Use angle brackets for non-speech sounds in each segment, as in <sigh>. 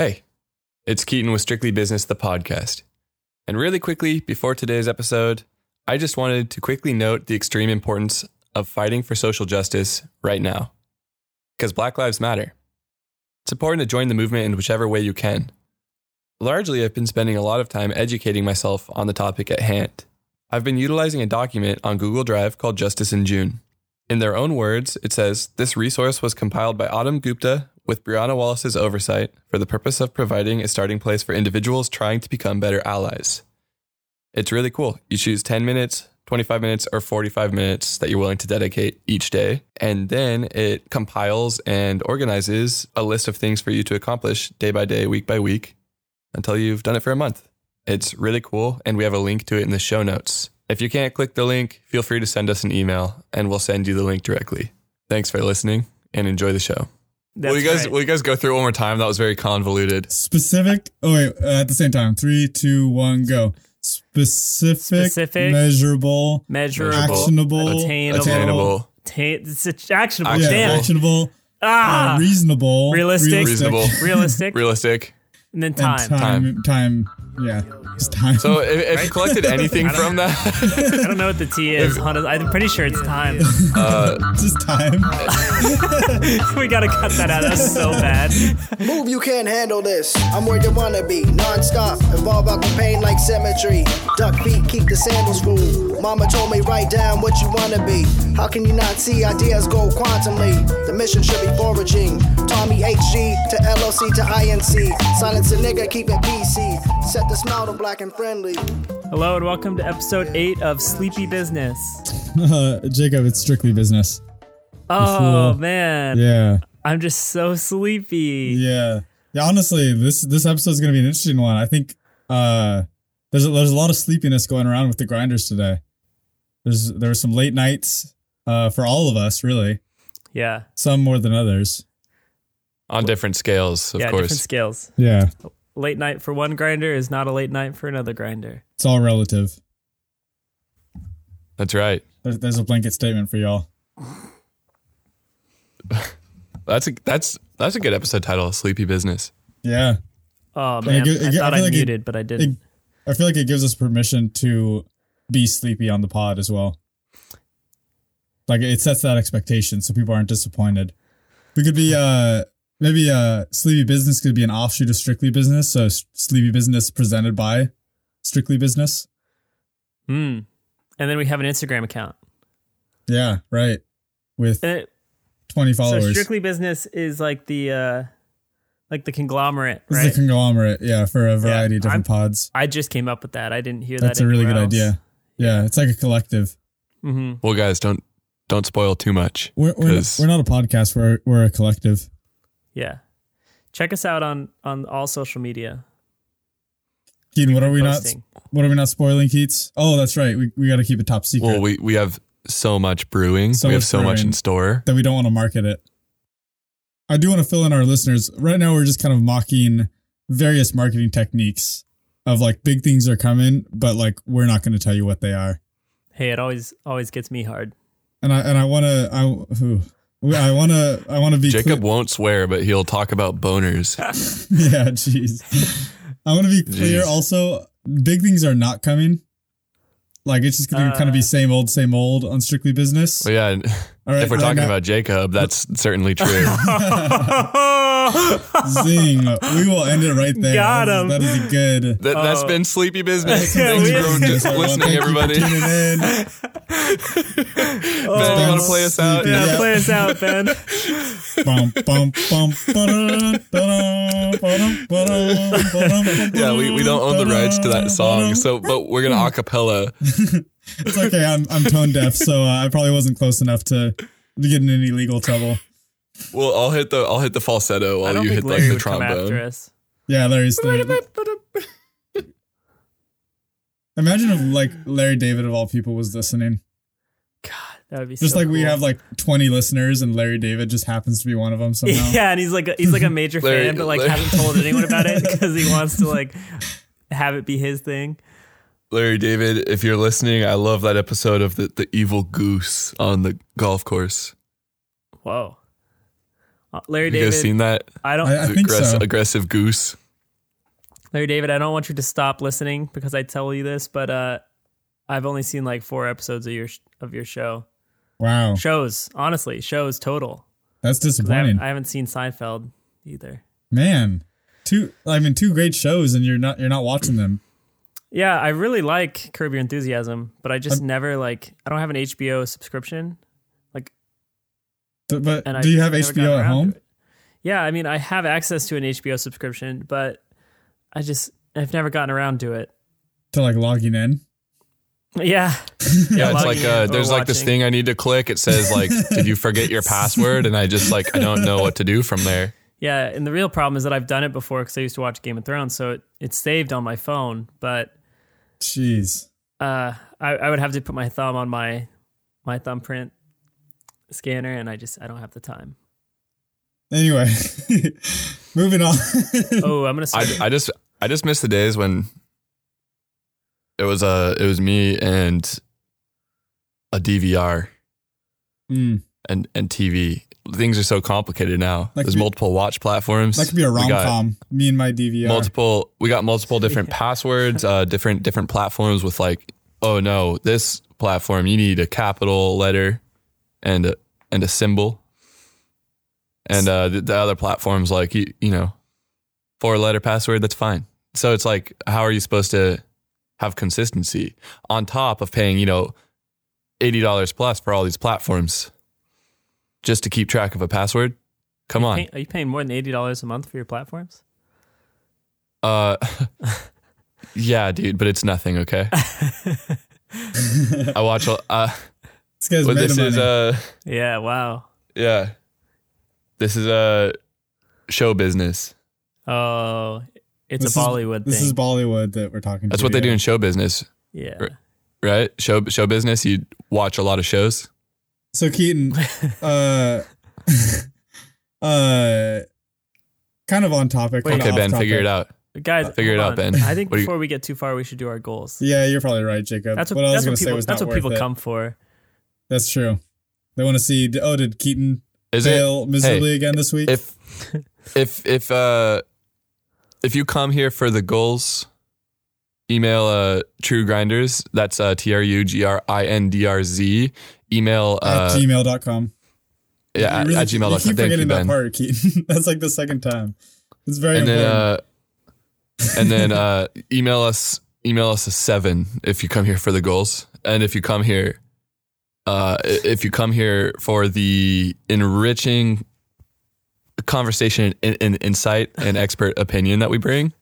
Hey, it's Keaton with Strictly Business, the podcast. And really quickly, before today's episode, I just wanted to quickly note the extreme importance of fighting for social justice right now. Because Black Lives Matter. It's important to join the movement in whichever way you can. Largely, I've been spending a lot of time educating myself on the topic at hand. I've been utilizing a document on Google Drive called Justice in June. In their own words, it says this resource was compiled by Autumn Gupta with Bryanna Wallace's oversight for the purpose of providing a starting place for individuals trying to become better allies. It's really cool. You choose 10 minutes, 25 minutes, or 45 minutes that you're willing to dedicate each day. And then it compiles and organizes a list of things for you to accomplish day by day, week by week, until you've done it for a month. It's really cool, and we have a link to it in the show notes. If you can't click the link, feel free to send us an email and we'll send you the link directly. Thanks for listening and enjoy the show. That's will you guys right. will you guys go through it one more time? That was very convoluted. Specific. Oh wait, uh, at the same time. Three, two, one, go. Specific, Specific, measurable, measurable, actionable, attainable, Attainable, Ta- it's it's actionable. Yeah, Damn. actionable, ah, uh, reasonable, Realistic. reasonable, realistic, realistic. and then and time. time, time, Yeah, it's time. So if, if you collected <laughs> anything from that, I don't know what the T is. Honest- I'm pretty sure it's time. <laughs> uh, just time. <laughs> we gotta cut that out. That's so bad. Move, you can't handle this. I'm where you wanna be. Non-stop, involve out the pain like symmetry. Duck feet, keep the sandals cool. Mama told me write down what you wanna be. How can you not see ideas go quantumly? The mission should be foraging. Tommy HG to LOC to INC. Silence a nigga, keep it PC. Set the smile to black and friendly. Hello and welcome to episode eight of Sleepy Business. Uh, <laughs> Jacob, it's strictly business. Oh fool. man, Yeah, I'm just so sleepy. yeah, yeah. Honestly, this this episode is gonna be an interesting one. I think uh, there's a, there's a lot of sleepiness going around with the grinders today. There's there were some late nights uh, for all of us, really. Yeah, Some more than others. on different scales, of course. yeah, different course. scales. Yeah, Late night for one grinder is not a late night for another grinder. it's all relative. That's right. There's, there's a blanket statement for y'all. <laughs> That's a that's that's a good episode title. Sleepy business. Yeah, Oh man, gi- it I gi- I thought I, feel like it- muted, but I didn't. I feel like it gives us permission to be sleepy on the pod as well. Like it sets that expectation so people aren't disappointed. We could be uh maybe uh sleepy business could be an offshoot of strictly business. So sleepy business presented by strictly business. Hmm. And then we have an Instagram account. Yeah, right. With And it, 20 so followers. strictly business is like the uh like the conglomerate, this right? is a conglomerate, yeah, for a variety of different pods. I just came up with that. I didn't hear That's that. That's a really good idea. Yeah, it's like a collective. hmm Well, guys, don't don't spoil too much. We're we're, 'Cause- we're not a podcast. We're we're a collective. Yeah. Check us out on on all social media. Keaton, what are we not? What are we not spoiling, Keats? Oh, that's right. We we got to keep it top secret. Well, we we have so much brewing. So we have so much in store. that we don't want to market it. I do want to fill in our listeners. Right now, we're just kind of mocking various marketing techniques of like big things are coming, but like we're not going to tell you what they are. Hey, it always always gets me hard. And I and I want to I who I want to I want to be Jacob clear- won't swear, but he'll talk about boners. <laughs> yeah, jeez. I want to be clear. Jeez. Also, big things are not coming. Like it's just going to kind of be Uh. same old, same old on Strictly Business. Well, yeah, All right, if we're talking now- about Jacob, that's certainly <laughs> true. <laughs> <laughs> Zing, we will end it right there. Got That is- him. That is a good. That, that's Oh. been sleepy business. <laughs> Thanks for just listening, thank you for everybody. tuning in. <laughs> Ben, you want to play us out? yeah, Yeah. play us out, Ben. Yeah, we, we don't own the rights to that song, so but we're gonna acapella. it's okay. I'm I'm tone deaf, so uh, I probably wasn't close enough to to get in any legal trouble. Well, I'll hit the I'll hit the falsetto while you think hit like Larry the would come after trombone. us. Yeah, Larry's the. <laughs> Imagine if like Larry David of all people was listening. God, that would be Just so like we have like 20 listeners, and Larry David just happens to be one of them somehow. <laughs> Yeah, and he's like a, he's like a major <laughs> Larry- fan, but like Larry- hasn't told anyone about it because he wants to like have it be his thing. Larry David, if you're listening, I love that episode of the, the evil goose on the golf course. Whoa. Uh, Larry You guys David, seen that? I don't. I- I think Aggress- so. Aggressive goose. Larry David, I don't want you to stop listening because I tell you this, but uh, I've only seen like four episodes of your of your show. Wow, Shows, honestly, shows total. that's 'Cause I disappointing. haven't, I haven't seen Seinfeld either. Man, two. I mean, two great shows, and you're not you're not watching them. Yeah, I really like Curb Your Enthusiasm, but I just never like. I don't have an HBO subscription, like, But, but and I do you have HBO at home? Yeah, I mean, I have access to an HBO subscription, but I just I've never gotten around to it. To like logging in? Yeah, <laughs> Yeah, it's like uh, there's like this thing I need to click. It says like, <laughs> "Did you forget your password?" And I just like I don't know what to do from there. Yeah, and the real problem is that I've done it before because I used to watch Game of Thrones, so it, it's saved on my phone. But Jeez. uh, I, I would have to put my thumb on my my thumbprint scanner, and I just I don't have the time. Anyway, <laughs> moving on. <laughs> Oh, I'm gonna. I, I just I just miss the days when it was uh it was me and a DVR Mm, and and TV. Things are so complicated now. That There's be- multiple watch platforms. that could be a We rom got com. Me and my DVR. Multiple. We got multiple <laughs> different passwords. Uh, different different platforms with like, oh no, this platform you need a capital letter and a, and a symbol. And uh, the, the other platforms like you you know, four letter password. That's fine. So it's like, how are you supposed to have consistency on top of paying you know eighty dollars plus for all these platforms just to keep track of a password? Come on. Pay- are you paying more than eighty dollars a month for your platforms? Uh, <laughs> yeah, dude, but it's nothing. Okay. <laughs> I watch. a- Uh, This guy's but made this of is money. uh, Yeah. Wow. yeah, this is a show business. Oh, it's This a is- Bollywood This is Bollywood that we're talking. About. That's to what they do in show business, yeah. Right. right? Show show business. You watch a lot of shows. So Keaton, <laughs> uh, <laughs> uh, kind of on topic. Wait. Okay, off Ben, figure it out. Guys, Figure it hold out. Ben. I think What do you- before we get too far, we should do our goals. Yeah, you're probably right, Jacob. That's what, what I was going to say people. was That's not what people it. come for. That's true. They want to see. Oh, did Keaton Is fail it miserably again this week? if if if uh if you come here for the goals? Email uh True Grinders. That's uh T R U G R I N D R Z. Email at uh gmail.com. yeah You at, really- at gmail.com. You keep Thank you, forgetting that part, Keaton. <laughs> That's like the second time. It's very and then important. uh and then uh <laughs> email us email us a seven if you come here for the goals and if you come here uh if you come here for the enriching conversation and, and insight and <laughs> expert opinion that we bring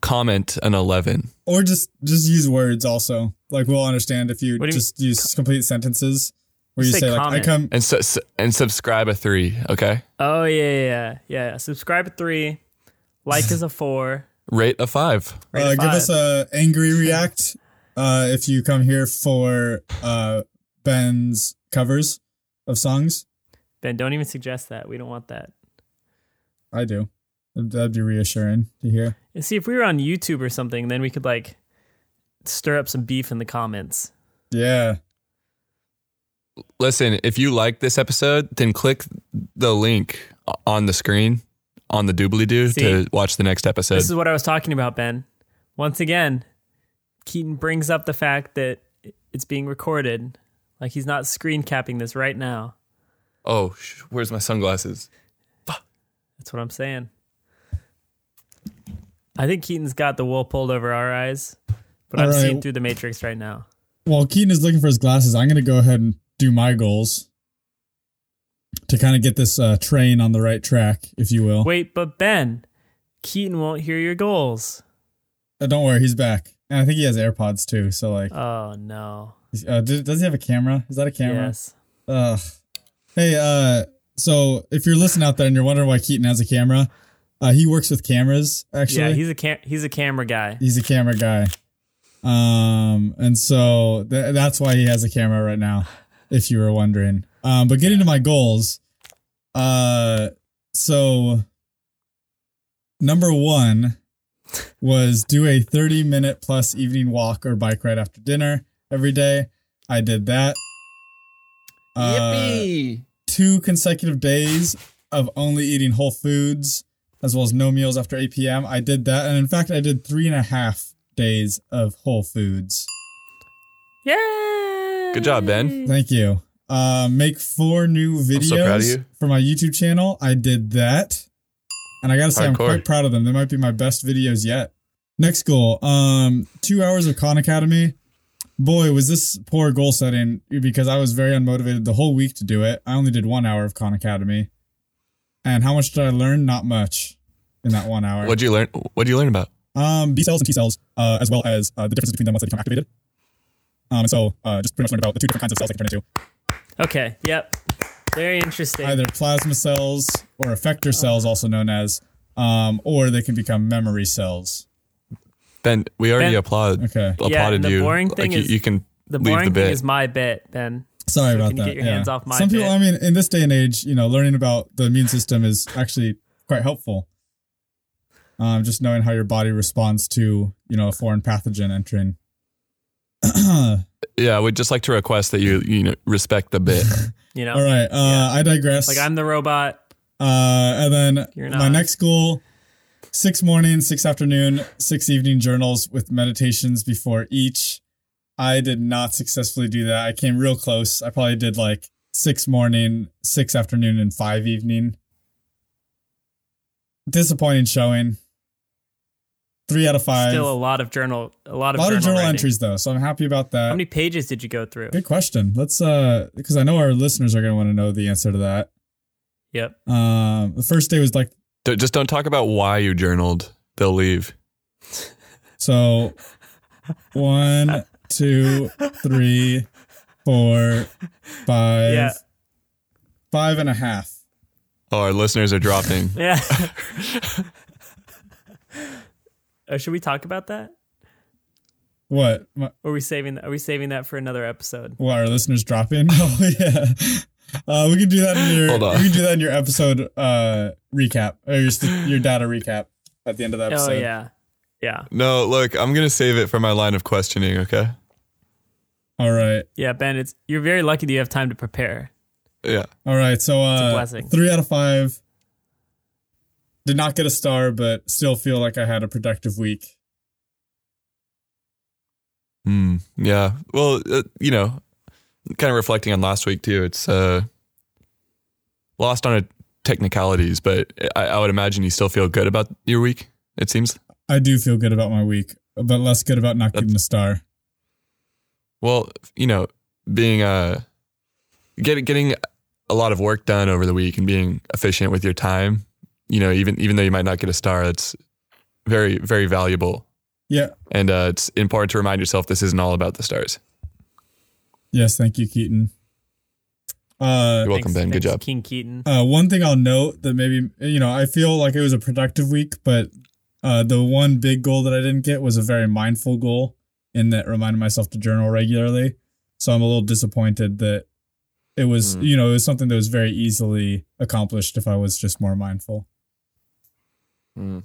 comment an 11 or just just use words also. Like we'll understand if you you just use complete sentences where you Say say, like I comment. come and su- su- and subscribe a 3 okay Oh yeah, yeah, yeah, yeah. Subscribe at three. Like is a four. <laughs> rate a 5 Rate uh, a give us a angry react uh if you come here for uh Ben's covers of songs. Ben, don't even suggest that. We don't want that. I do. That'd be reassuring to hear. And see, if we were on YouTube or something, then we could like stir up some beef in the comments. Yeah. listen if you like this episode then click the link on the screen on the doobly doo to watch the next episode This is what I was talking about, Ben. Once again, Keaton brings up the fact that it's being recorded. Like he's not screen capping this right now. oh sh- where's my sunglasses That's what I'm saying. I think Keaton's got the wool pulled over our eyes, but I'm All right. seeing through the matrix right now. While Keaton is looking for his glasses, I'm going to go ahead and do my goals to kind of get this uh, train on the right track, if you will. Wait, but Ben, Keaton won't hear your goals. Uh, don't worry, he's back. And I think he has AirPods too. So like, Oh no. uh, does, does he have a camera? Is that a camera? Yes. Ugh. Hey, uh, so if you're listening out there and you're wondering why Keaton has a camera, uh, he works with cameras. Actually, Yeah, he's a cam- he's a camera guy. he's a camera guy. Um, and so th- that's why he has a camera right now, if you were wondering. Um, but getting to my goals, uh, so number one was do a 30 minute plus evening walk or bike ride after dinner every day. I did that. Uh, two consecutive days of only eating whole foods as well as no meals after 8 p.m. I did that. And in fact, I did three and a half days of whole foods. Yay! Good job, Ben. Thank you. Uh, make four new videos so you. for my YouTube channel. I did that. And I gotta say, I'm quite proud of them. They might be my best videos yet. Next goal. Um, two hours of Khan Academy. Boy, was this poor goal setting because I was very unmotivated the whole week to do it. I only did one hour of Khan Academy. And how much did I learn? Not much in that one hour. What'd you learn? What'd you learn about? Um, B cells and T cells, uh, as well as uh, the differences between them once they become activated. Um, and so uh, just pretty much learned about the two different kinds of cells they can turn into. Okay. Yep. Very interesting. Either plasma cells or effector cells, also known as, um, or they can become memory cells. Ben, we already Ben- applaud Okay. applauded Yeah, and the you. boring thing you, is- you can the leave boring the bit. thing is my bit, Ben. Sorry So about can you that. get your yeah. hands off my Some people, bit? I mean, in this day and age, you know, learning about the immune system is actually quite helpful. Um, just knowing how your body responds to, you know, a foreign pathogen entering. yeah, we'd just like to request that you you know respect the bit. You know, <laughs> All right. Uh, Yeah. I digress. like I'm the robot. Uh, and then my next goal: six morning, six afternoon, six evening journals with meditations before each. I did not successfully do that. I came real close. I probably did like six morning, six afternoon, and five evening. Disappointing showing. Three out of five. Still a lot of journal, a lot a of lot journal, of journal writing. entries though, so I'm happy about that. How many pages did you go through? Good question. Let's uh, because I know our listeners are gonna want to know the answer to that. Yep. Um, the first day was like D- just don't talk about why you journaled. They'll leave. So one, two, three, four, five, Yeah. five and a half. Oh, our listeners are dropping. <laughs> Yeah. oh, should we talk about that? What? My- are we saving that? Are we saving that for another episode? What our listeners dropping? <laughs> Oh yeah. Uh, we can do that in your. Hold on. We can do that in your episode uh, recap or your st- your data recap at the end of the episode. Oh yeah, yeah, no, look, I'm gonna save it for my line of questioning. Okay. All right. yeah. Ben, it's you're very lucky that you have time to prepare. Yeah. All right. So uh, blessing. three out of five. Did not get a star, but still feel like I had a productive week. Hmm. Yeah. Well, uh, you know, kind of reflecting on last week too. It's uh, lost on a technicalities, but I, I would imagine you still feel good about your week. It seems. I do feel good about my week, but less good about not getting a star. Well, you know, being uh, getting getting a lot of work done over the week and being efficient with your time. You know, even even though you might not get a star, it's very very valuable, Yeah. and uh, it's important to remind yourself this isn't all about the stars. Yes. Thank you, Keaton. Uh, You're welcome, Thanks- Ben. Good job. King Keaton. uh, one thing I'll note that maybe you know I feel like it was a productive week, but uh, the one big goal that I didn't get was a very mindful goal in that reminded myself to journal regularly. So I'm a little disappointed that it was Hmm. you know it was something that was very easily accomplished if I was just more mindful. Mm.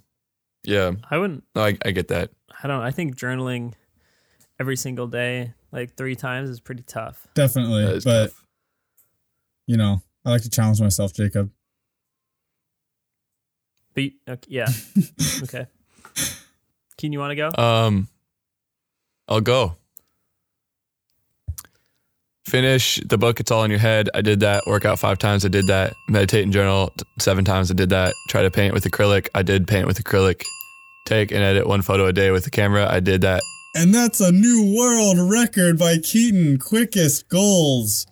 Yeah, I wouldn't. no, I, I get that. I don't. I think journaling every single day, like three times, is pretty tough. Definitely, but tough. you know I like to challenge myself, Jacob. But okay, yeah, <laughs> okay. Keen, you want to go? Um, I'll go. Finish the book. It's all in your head. I did that. Workout five times. I did that. Meditate and journal seven times. I did that. Try to paint with acrylic. I did paint with acrylic. Take and edit one photo a day with the camera. I did that. And that's a new world record by Keaton. Quickest goals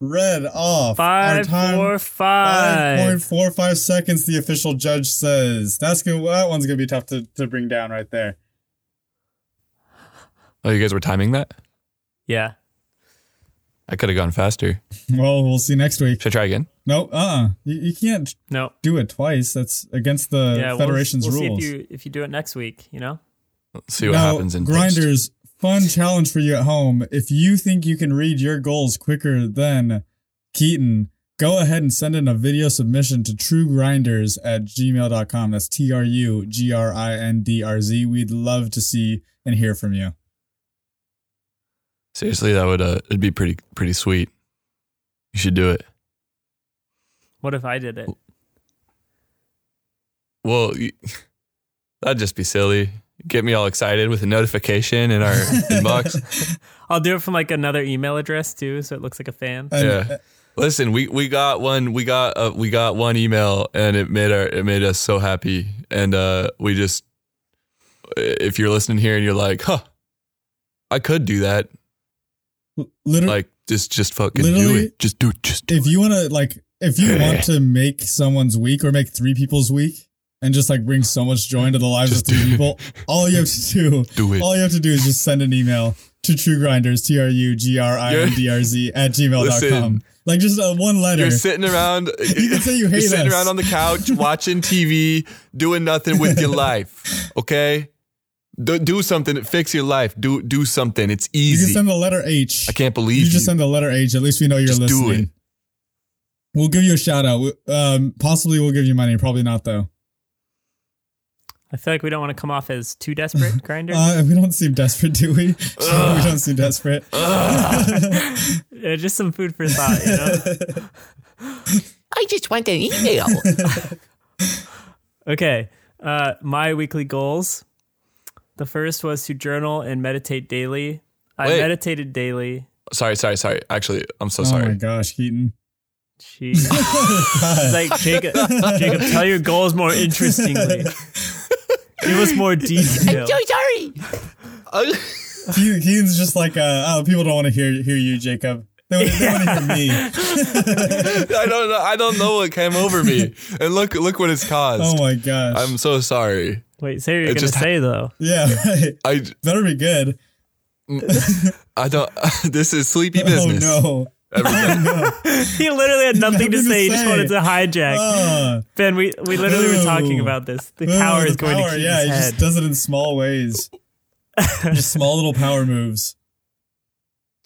read off. Our Five, time- four, five. 5.45 seconds, the official judge says. That's gonna that one's gonna be tough to, to bring down right there. Oh, you guys were timing that? Yeah. I could have gone faster. Well, we'll see next week. Should I try again? No, uh uh you, you can't No. do it twice. That's against the yeah. Federation's we'll, we'll rules. see if you if you do it next week. You know. Let's see what now, happens in post. grinders fun challenge for you at home if you think you can read your goals quicker than keaton go ahead and send in a video submission to truegrinders at gmail.com that's t-r-u-g-r-i-n-d-r-z we'd love to see and hear from you Seriously, that would uh, it'd be pretty pretty sweet. You should do it. What if I did it? Well, <laughs> that'd just be silly. Get me all excited with a notification in our inbox. <laughs> I'll do it from like another email address too, so it looks like a fan. And, Yeah. Listen, we, we got one we got uh, we got one email and it made our it made us so happy and uh we just if you're listening here and you're like, "Huh. I could do that." literally, Like just just fucking do it. Just do it. Just do if you want to like, if you want <sighs> to make someone's week or make three people's week and just like bring so much joy into the lives Just of three people, <laughs> all you have to do, Do it. all you have to do is just send an email to True Grinders, T R U G R I N D R Z at gmail.com. Listen. Like just uh, one letter. You're sitting around. <laughs> You can say you hate you're sitting us. around on the couch watching TV, doing nothing with your <laughs> life. Okay, do, do something. Fix your life. Do do something. It's easy. you can send the letter H. I can't believe You you. just send the letter H. At least we know you're Just do listening. it. We'll give you a shout out. Um, possibly we'll give you money. Probably not though. I feel like we don't want to come off as too <laughs> desperate, grinder. Uh, we don't seem desperate, do we? <laughs> we don't seem desperate. Yeah, <laughs> just some food for thought, you know. I just want an email. Okay. Uh, my weekly goals. The first was to journal and meditate daily. I Wait. meditated daily. sorry, sorry, sorry. Actually, I'm so sorry. Oh my gosh, Keaton. Jeez. it's like Jacob. Jacob, tell your goals more interestingly. Give us more <laughs> detail. so sorry. Keaton- Keaton's just like, uh, oh, people don't want to hear hear you, Jacob. They, want- they want to hear me. <laughs> I don't know. I don't know what came over me, and look, look what it's caused. Oh my gosh. I'm so sorry. Wait, say what you're It gonna just say though. yeah, right. I Better be good. <laughs> I don't. This is sleepy business. Oh business. no. Every day. <laughs> He literally had nothing to Nothing to say. He just wanted to hijack. Uh, ben, we we literally were talking about this. The ooh, power is going power, to keep Yeah, his he just does it in small ways. <laughs> just small little power moves.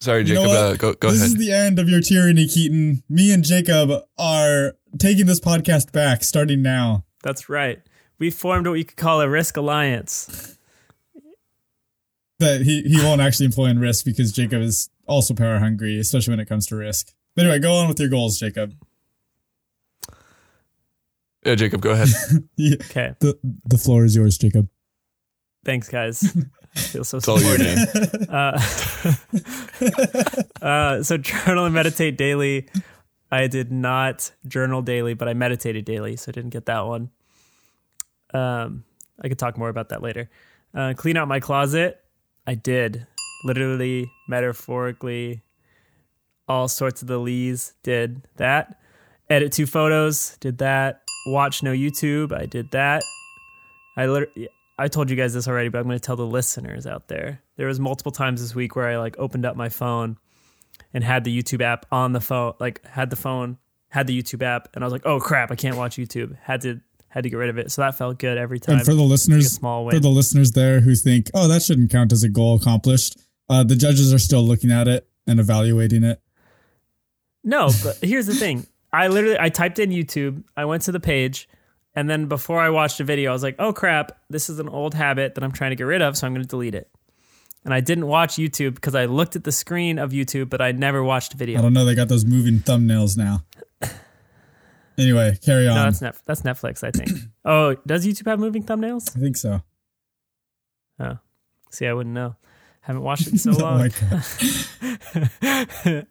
Sorry, You know Jacob. uh, go go this ahead. is the end of your tyranny, Keaton. Me and Jacob are taking this podcast back starting now. That's right. We formed what you could call a risk alliance. That he, he won't actually employ in risk because Jacob is also power hungry, especially when it comes to risk. But anyway, go on with your goals, Jacob. yeah, Jacob. Go ahead. <laughs> Yeah, Okay. the the floor is yours, Jacob. Thanks, guys. <laughs> I feel so It's all your supported. name. <laughs> Uh, uh, so journal and meditate daily. I did not journal daily, but I meditated daily, so I didn't get that one. Um, I could talk more about that later. Uh, clean out my closet. I did, literally, metaphorically, all sorts of the lees did that. Edit two photos, did that. Watch no YouTube, I did that. I literally, I told you guys this already, but I'm going to tell the listeners out there. There was multiple times this week where I like opened up my phone and had the YouTube app on the phone, like had the phone, had the YouTube app, and I was like, "Oh crap, I can't watch YouTube." Had to had to get rid of it. So that felt good every time. And for the listeners, for the listeners there who think, "Oh, that shouldn't count as a goal accomplished," uh, the judges are still looking at it and evaluating it. No, but here's the thing. I literally I typed in YouTube, I went to the page, and then before I watched a video, I was like, "Oh crap, this is an old habit that I'm trying to get rid of, so I'm going to delete it." And I didn't watch YouTube because I looked at the screen of YouTube, but I never watched a video. I don't know. They got those moving thumbnails now. Anyway, carry on. No, that's Net- that's Netflix, I think. oh, does YouTube have moving thumbnails? I think so. Oh, see, I wouldn't know. Haven't watched it in so oh long. my god,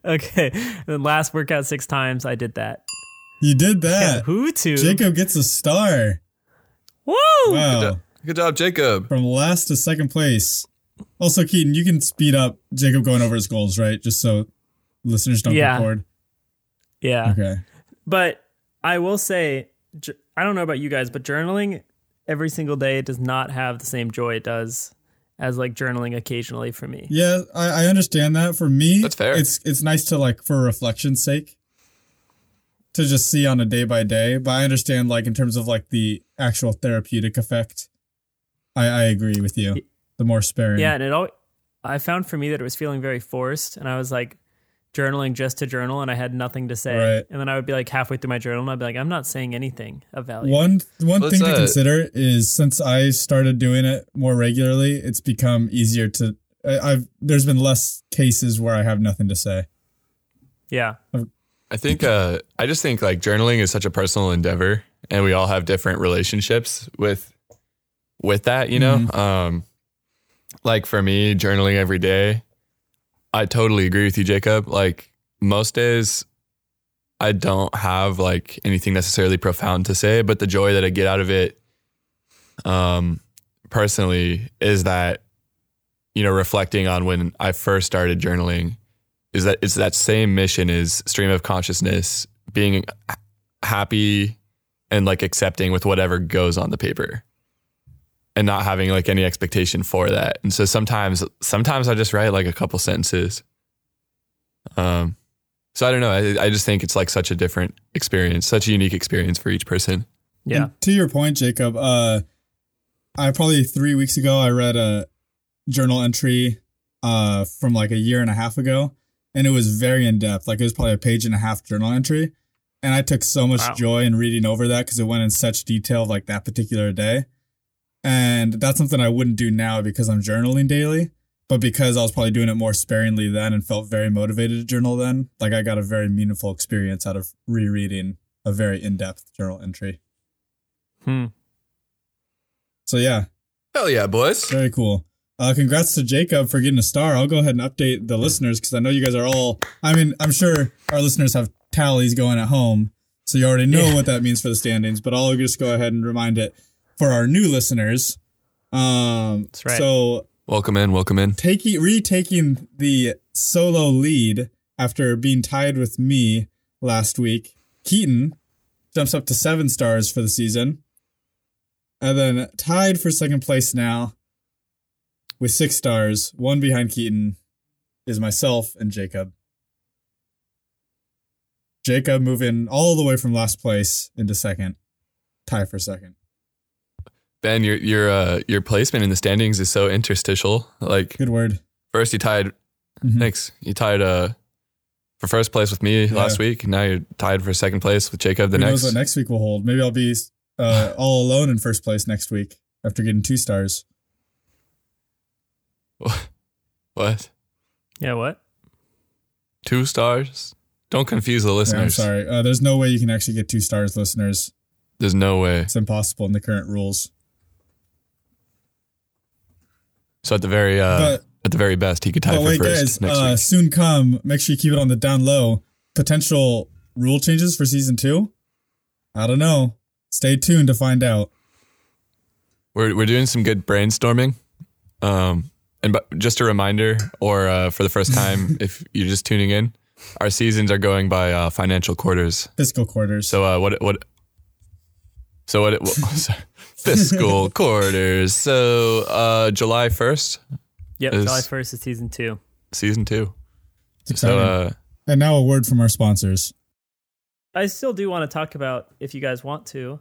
<laughs> okay, then last workout six times, I did that. you did that. Who to? Jacob gets a star. Woo! Wow, Good job, Jacob. from last to second place. Also, Keaton, you can speed up Jacob going over his goals, right? Just so listeners don't Yeah. get bored. Yeah. Okay. But I will say, I don't know about you guys, but journaling every single day does not have the same joy it does as like journaling occasionally for me. Yeah, I, I understand that. For me, That's fair. It's it's nice to like for reflection's sake to just see on a day by day. But I understand like in terms of like the actual therapeutic effect. I I agree with you. The more sparing. Yeah, and it all I found for me that it was feeling very forced, and I was like journaling just to journal, and I had nothing to say. Right. And then I would be like halfway through my journal, and I'd be like, I'm not saying anything of value. One one What's thing to that? consider is since I started doing it more regularly, it's become easier to. I- I've there's been less cases where I have nothing to say. Yeah. And I think uh, I just think like journaling is such a personal endeavor, and we all have different relationships with with that. You know, um, like for me, journaling every day. I totally agree with you, Jacob. Like most days, I don't have like anything necessarily profound to say, but the joy that I get out of it, um, personally, is that you know reflecting on when I first started journaling is that it's that same mission is stream of consciousness being happy and like accepting with whatever goes on the paper and not having like any expectation for that and so sometimes sometimes i just write like a couple sentences um so i don't know i, I just think it's like such a different experience such a unique experience for each person Yeah. And to your point, Jacob, uh, I probably three weeks ago I read a journal entry uh from like a year and a half ago, and it was very in depth. Like it was probably a page and a half journal entry, and I took so much Wow. joy in reading over that because it went in such detail of like that particular day, and that's something I wouldn't do now because I'm journaling daily. But because I was probably doing it more sparingly then and felt very motivated to journal then, like I got a very meaningful experience out of rereading a very in depth journal entry. Hmm. So yeah, hell yeah boys very cool. Uh, congrats to Jacob for getting a star. I'll go ahead and update the listeners because I know you guys are all. I mean, I'm sure our listeners have tallies going at home, so you already know Yeah. what that means for the standings. But I'll just go ahead and remind it for our new listeners. Um, That's right. So welcome in welcome in taking retaking the solo lead after being tied with me last week, Keaton jumps up to seven stars for the season. And then tied for second place now with six stars, one behind Keaton, is myself and Jacob. Jacob moving all the way from last place into second, tie for second. Ben your your uh your placement in the standings is so interstitial like Good word. first you tied Mhm. thanks you tied uh for first place with me Yeah. last week now you're tied for second place with jacob the Who next knows what next week will hold? Maybe I'll be uh, <laughs> all alone in first place next week after getting two stars. <laughs> what Yeah. What? two stars don't confuse the Yeah, I'm listeners sorry. Uh, there's no way you can actually get two stars, listeners. there's no way It's impossible in the current rules. So at the very uh But- at the very best he could tie But for wait, first guys, uh, soon come. Make sure you keep it on the down low. Potential rule changes for season two. I don't know. Stay tuned to find out. We're we're doing some good brainstorming. Um, and but just a reminder, or uh, for the first time, <laughs> if you're just tuning in, our seasons are going by uh, financial quarters. Fiscal quarters. So uh, what what? So what? <laughs> Sorry, fiscal <laughs> quarters. So uh, July first, Yep. Is- July first is season two. season two. So uh, and now a word from our sponsors. I still do want to talk about if you guys want to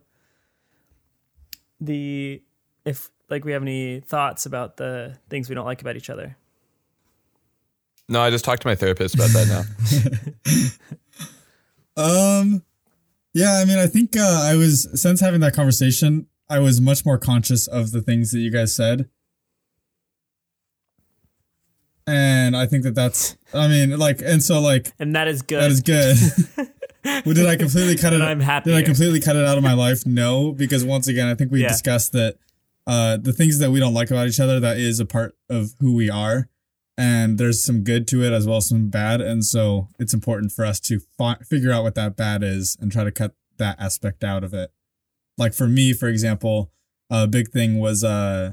the if like we have any thoughts about the things we don't like about each other. no, I just talked to my therapist about that now. <laughs> Um, yeah, I mean, I think uh, I was since having that conversation, I was much more conscious of the things that you guys said, and I think that that's. I mean, like, and so like And that is good. that is good. <laughs> well, did I completely cut it? I'm happy Did I completely cut it out of my life? No, because once again, I think we Yeah. discussed that uh, the things that we don't like about each other that is a part of who we are, and there's some good to it as well as some bad, and so it's important for us to fi- figure out what that bad is and try to cut that aspect out of it. Like for me, for example, a big thing was uh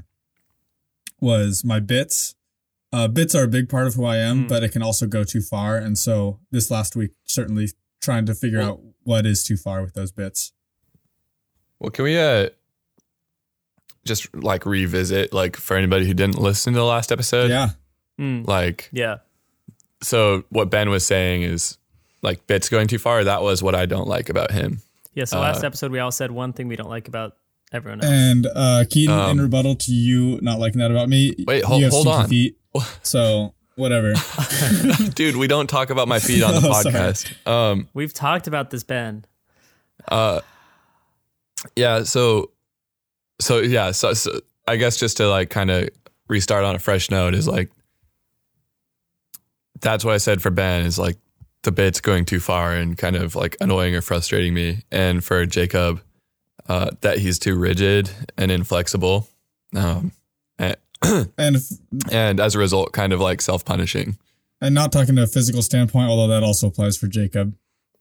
was my bits. Uh, bits are a big part of who I am, Mm. but it can also go too far. And so this last week, certainly trying to figure out what is too far with those bits. Well, can we uh just like revisit like for anybody who didn't listen to the last episode? yeah. Mm, Like yeah. so what Ben was saying is like bits going too far. That was what I don't like about him. Yeah. So last Uh, episode we all said one thing we don't like about everyone else. And uh, Keaton, in Um, rebuttal to you not liking that about me, Wait, hold- you have hold on. Feet, <laughs> so whatever. <laughs> Dude, we don't talk about my feet on the <laughs> Oh, sorry. podcast. Um We've talked about this, Ben. uh yeah, so so yeah, so, so I guess just to like kind of restart on a fresh note is like that's what I said for Ben is like the bit's going too far and kind of like annoying or frustrating me. And for Jacob, uh, that he's too rigid and inflexible. Um, and, <clears throat> And if, and as a result, kind of like self punishing. and not talking to a physical standpoint, although that also applies for Jacob.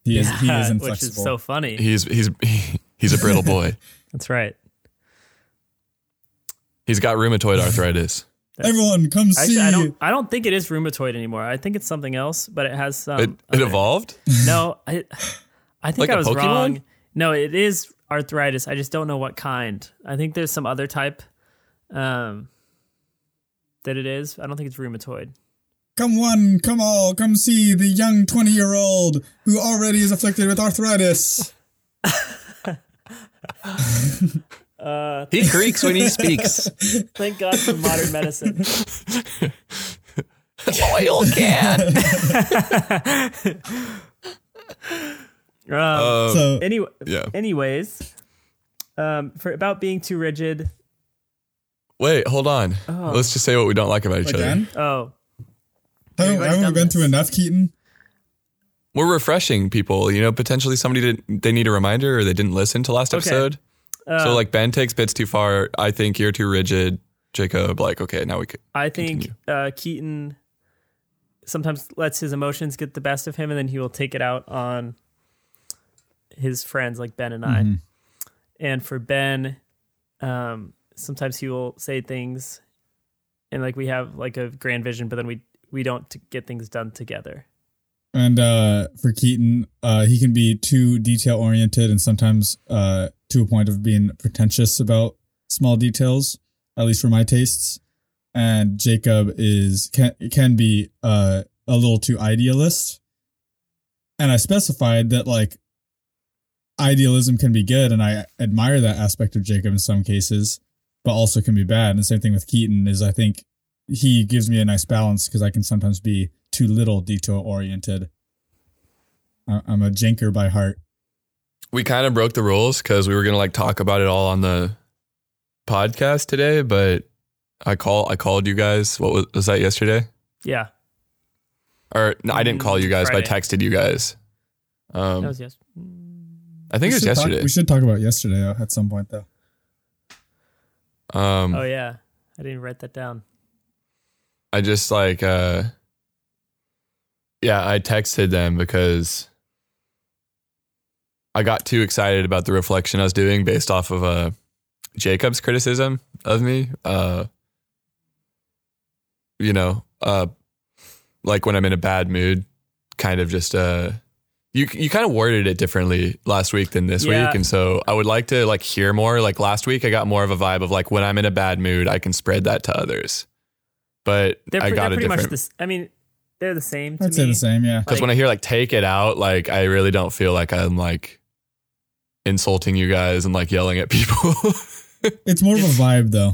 He is he is <laughs> which is so funny. He's he's he's a brittle boy. <laughs> That's right. He's got rheumatoid arthritis. Everyone, come Actually, see. I don't. I don't think it is rheumatoid anymore. I think it's something else, but it has some. It, it evolved. no, I. I think Like I a was wrong. No, it is arthritis. I just don't know what kind. I think there's some other type. Um. That it is. I don't think it's rheumatoid. Come one, come all, come see the young 20 year old who already is afflicted with arthritis. <laughs> He creaks when he speaks. <laughs> Thank God for modern medicine. <laughs> Oil can. <laughs> Um, Um, So, anyway, yeah. anyways, um, for about being too rigid. Wait, hold on. Let's just say what we don't like about each other. Oh, haven't, Everybody's haven't we been through enough, Keaton? We're refreshing people. You know, potentially somebody did they need a reminder or they didn't listen to last Okay. episode. Uh, so like Ben takes bits too far. I think you're too rigid. Jacob, like okay, now we could. I think uh, Keaton sometimes lets his emotions get the best of him, and then he will take it out on his friends like Ben and I. Mm-hmm. And for Ben, um, sometimes he will say things, and like we have like a grand vision, but then we we don't t- get things done together. And uh, for Keaton, uh, he can be too detail oriented and sometimes uh, to a point of being pretentious about small details, at least for my tastes. And Jacob is can can be uh, a little too idealist. And I specified that like idealism can be good, and I admire that aspect of Jacob in some cases, but also can be bad. And the same thing with Keaton is I think he gives me a nice balance because I can sometimes be too little detail oriented. I'm a jinker by heart. We kind of broke the rules because we were gonna like talk about it all on the podcast today, but I call I called you guys. What was, was that yesterday? Yeah, Or no, I didn't call you guys, but I texted you guys. Um, that was yes. I think it was We should talk- yesterday. we should talk about yesterday uh, at some point though. um, Oh yeah, I didn't write that down. I just like uh yeah, I texted them because I got too excited about the reflection I was doing based off of uh Jacob's criticism of me. Uh you know, uh like when I'm in a bad mood, kind of just uh you you kind of worded it differently last week than this Yeah. week and so I would like to like hear more like last week I got more of a vibe of like when I'm in a bad mood I can spread that to others. But They're, I got they're a pretty much different this. I mean, they're the same to I'd me. say the same, yeah. because when I hear like take it out, like I really don't feel like I'm like insulting you guys and like yelling at people. <laughs> It's more of a vibe though.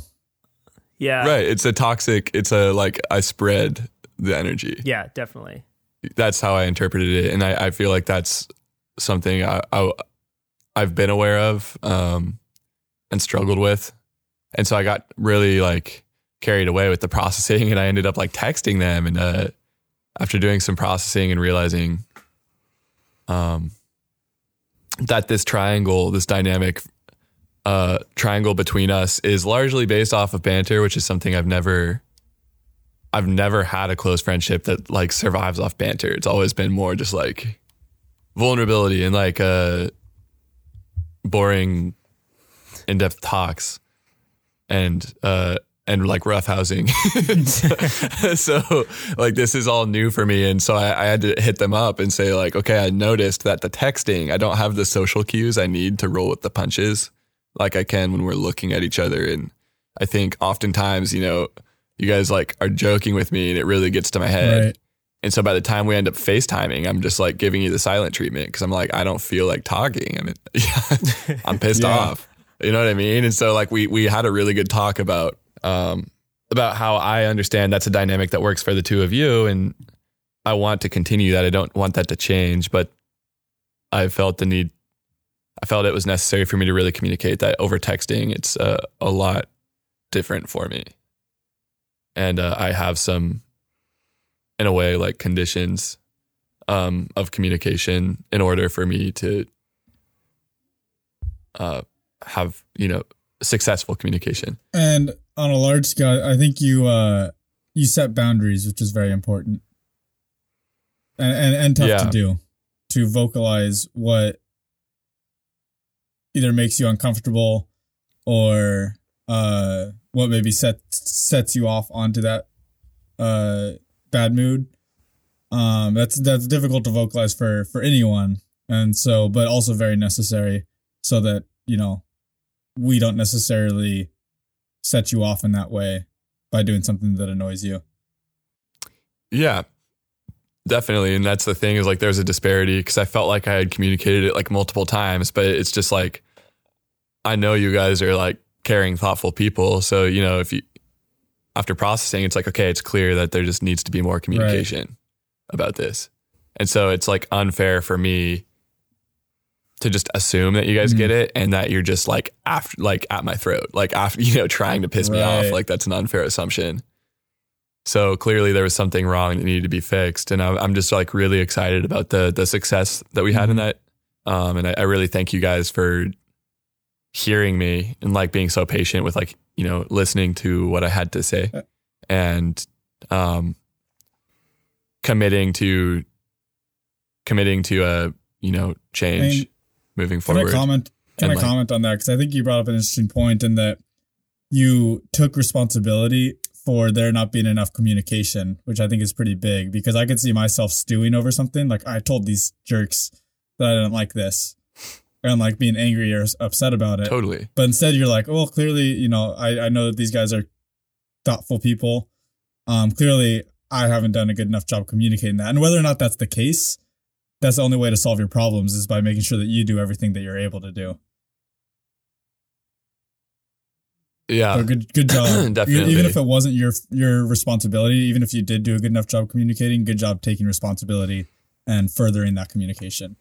Yeah, right. It's a toxic, it's a like I spread the energy. Yeah, definitely. That's how I interpreted it. And I, I feel like that's something I, I I've been aware of um and struggled with. And so I got really like carried away with the processing and I ended up like texting them and uh after doing some processing and realizing um that this triangle, this dynamic uh triangle between us is largely based off of banter, which is something I've never I've never had a close friendship that like survives off banter. It's always been more just like vulnerability and like uh boring in-depth talks and uh and like roughhousing. <laughs> so like this is all new for me. And so I, I had to hit them up and say, like, okay, I noticed that the texting, I don't have the social cues I need to roll with the punches like I can when we're looking at each other. And I think oftentimes, you know, you guys like are joking with me and it really gets to my head. Right. And so by the time we end up FaceTiming, I'm just like giving you the silent treatment because I'm like, I don't feel like talking. I mean, <laughs> I'm pissed <laughs> Yeah. off. You know what I mean? And so like we we had a really good talk about um about how I understand that's a dynamic that works for the two of you and I want to continue that. I don't want that to change, but I felt the need I felt it was necessary for me to really communicate that over texting it's uh, a lot different for me. And uh, I have some in a way like conditions um, of communication in order for me to uh, have you know successful communication. And on a large scale, I think you uh you set boundaries, which is very important. And and, and tough Yeah. to do. To vocalize what either makes you uncomfortable or uh what maybe set sets you off onto that uh bad mood. Um that's that's difficult to vocalize for for anyone. And so but also very necessary so that, you know, we don't necessarily set you off in that way by doing something that annoys you. Yeah, definitely. And that's the thing is like there's a disparity because I felt like I had communicated it like multiple times, but it's just like I know you guys are like caring, thoughtful people. So, you know, if you after processing, it's like, okay, it's clear that there just needs to be more communication about this. And so it's like unfair for me to just assume that you guys Mhm. get it and that you're just like after like at my throat, like after <laughs> you know, trying to piss me off. Like that's an unfair assumption. So clearly there was something wrong that needed to be fixed. And I- I'm just like really excited about the the success that we had in Mhm. that. Um, and I, I really thank you guys for hearing me and like being so patient with like, you know, listening to what I had to say Uh. and um committing to committing to a, you know, change moving Can forward. I comment? Can I like- comment on that? Because I think you brought up an interesting point in that you took responsibility for there not being enough communication, which I think is pretty big. Because I could see myself stewing over something like I told these jerks that I didn't like this, and like being angry or upset about it. Totally. But instead, you're like, well, clearly, you know, I, I know that these guys are thoughtful people. Um, clearly, I haven't done a good enough job communicating that. And whether or not that's the case, that's the only way to solve your problems is by making sure that you do everything that you're able to do. Yeah. So good, good job. <clears throat> Definitely. Even if it wasn't your your responsibility, even if you did do a good enough job communicating, good job taking responsibility and furthering that communication.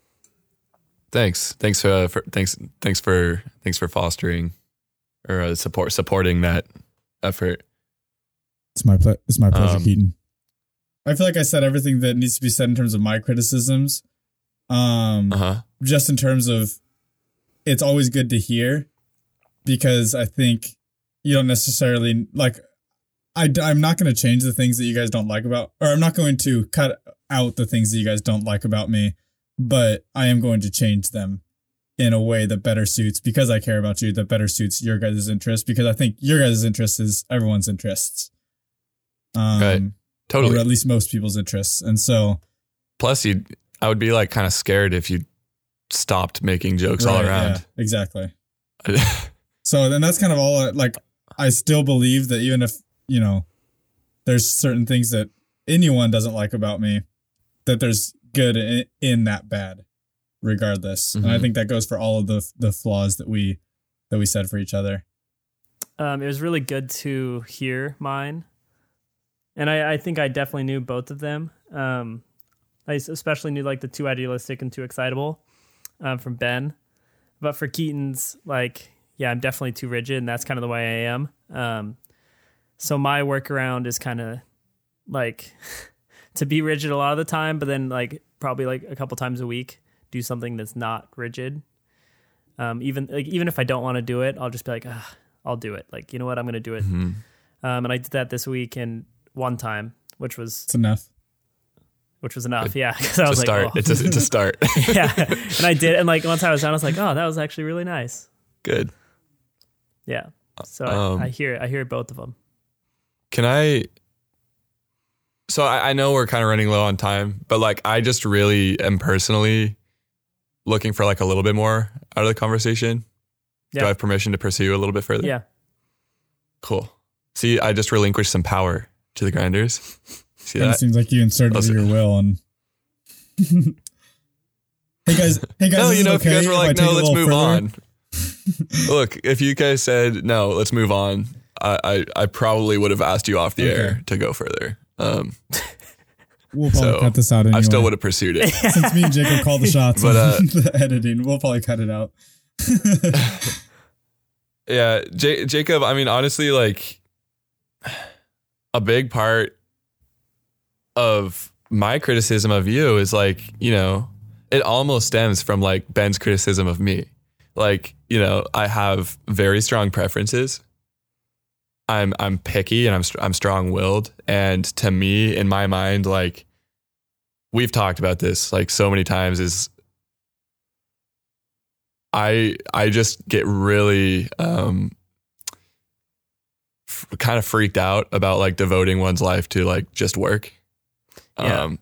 Thanks. Thanks for, for thanks thanks for thanks for fostering or uh, support supporting that effort. It's my ple- it's my pleasure, Um, Keaton. I feel like I said everything that needs to be said in terms of my criticisms. Um, Uh huh. just in terms of it's always good to hear because I think you don't necessarily like I, I'm not going to change the things that you guys don't like about or I'm not going to cut out the things that you guys don't like about me but I am going to change them in a way that better suits because I care about you that better suits your guys' interest because I think your guys' interest is everyone's interests um Right. or at least most people's interests and so Plus, you, I would be like kind of scared if you stopped making jokes all around. yeah, exactly <laughs> So then that's kind of all I- like I still believe that even if, you know, there's certain things that anyone doesn't like about me, that there's good in, in that bad regardless. And I Mhm. think that goes for all of the the flaws that we that we said for each other. Um, it was really good to hear mine, and I, I think I definitely knew both of them. Um, I especially knew like the too idealistic and too excitable um, from Ben, but for Keaton's, like, yeah, I'm definitely too rigid, and that's kind of the way I am. Um, so my workaround is kind of like <laughs> to be rigid a lot of the time, but then like probably like a couple times a week do something that's not rigid. Um, even like even if I don't want to do it, I'll just be like, ah, I'll do it. Like you know what, I'm gonna do it. Mhm. Um, and I did that this week and one time, which was It's enough. Which was enough. Yeah, <laughs> because I was like, start. oh. It's a, it's a start. <laughs> yeah, <laughs> and I did, and like once I was done, I was like, oh, that was actually really nice. Good. Yeah. So Um, I, I hear I hear both of them. Can I? So I, I know we're kind of running low on time, but like I just really am personally looking for like a little bit more out of the conversation. Do I have permission to pursue a little bit further? Yeah. Cool. See, I just relinquished some power to the grinders. See Kind of seems like you inserted your will and <laughs> Hey guys, hey guys, no, you know, if you guys were like, no, let's move further?" on. <laughs> Look, if you guys said no, let's move on. I, I, I probably would have asked you off the Okay. air to go further. Um, <laughs> We'll probably So, cut this out anyway. I still would have pursued it. Since me and Jacob call the shots But, uh, the editing, we'll probably cut it out. Yeah, J- Jacob. I mean, honestly, like a big part of my criticism of you is like, you know, it almost stems from like Ben's criticism of me. Like, you know, I have very strong preferences. I'm I'm picky and I'm I'm strong-willed and to me in my mind like we've talked about this like so many times is I I just get really um f- kind of freaked out about like devoting one's life to like just work. Yeah. Um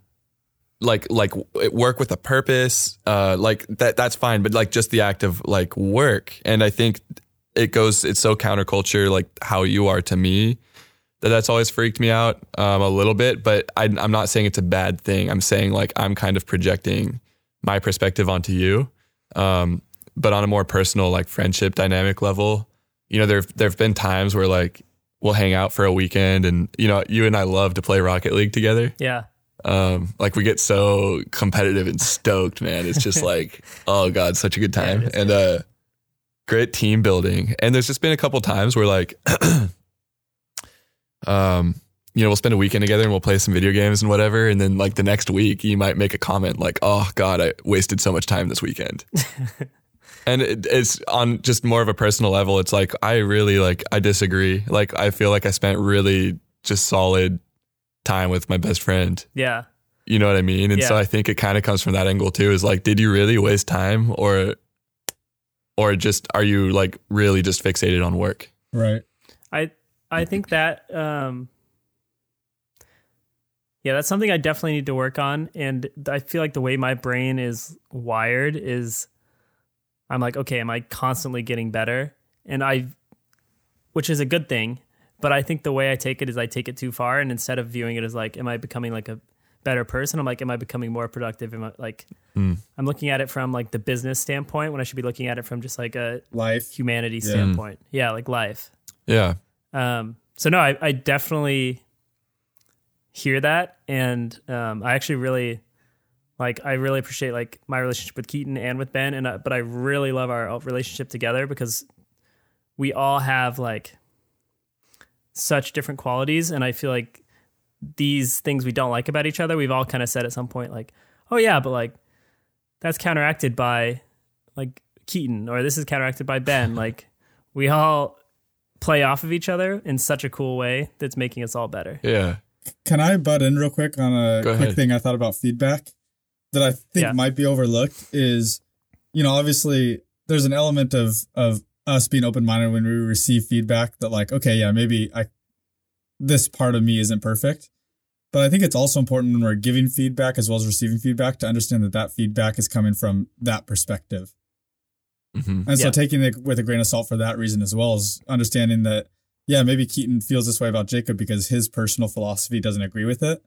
like like work with a purpose uh like that that's fine but like just the act of like work and I think it goes it's so counterculture like how you are to me that that's always freaked me out um, a little bit but I, i'm not saying it's a bad thing i'm saying like i'm kind of projecting my perspective onto you um, but on a more personal like friendship dynamic level you know there there have been times where like we'll hang out for a weekend and you know you and i love to play rocket league together Yeah. Um, like we get so competitive and stoked, man. It's just <laughs> like, oh god, such a good time and uh, great team building. And there's just been a couple times where like, <clears throat> um, you know, we'll spend a weekend together and we'll play some video games and whatever. And then like the next week, you might make a comment like, oh god, I wasted so much time this weekend. <laughs> and it, it's on just more of a personal level. It's like I really like I disagree. Like I feel like I spent really just solid time with my best friend. Yeah. You know what I mean? And so I think it kind of comes from that angle too. Is like, did you really waste time, or, or just are you like really just fixated on work? Right. I I think that um yeah, that's something I definitely need to work on and I feel like the way my brain is wired is I'm like, okay, am I constantly getting better? And I which is a good thing, but I think the way I take it is I take it too far and instead of viewing it as like am I becoming like a better person, I'm like am I becoming more productive? Am I like I'm looking at it from like the business standpoint when I should be looking at it from just like a Life. humanity standpoint. Yeah, like life. Yeah, Um, so no, I, I definitely hear that, and um, I actually really like. I really appreciate like my relationship with Keaton and with Ben, and uh, but I really love our relationship together because we all have like such different qualities, and I feel like these things we don't like about each other, we've all kind of said at some point like, oh yeah, but like that's counteracted by like Keaton, or this is counteracted by Ben. <laughs> like we all play off of each other in such a cool way that's making us all better. yeah, Can I butt in real quick on a Go quick ahead. thing I thought about feedback that I think Yeah. might be overlooked is, you know, obviously there's an element of of us being open minded when we receive feedback that like, okay, yeah, maybe I this part of me isn't perfect. But I think it's also important when we're giving feedback as well as receiving feedback to understand that that feedback is coming from that perspective. hmm And so Yeah. taking it with a grain of salt for that reason as well as understanding that, yeah, maybe Keaton feels this way about Jacob because his personal philosophy doesn't agree with it.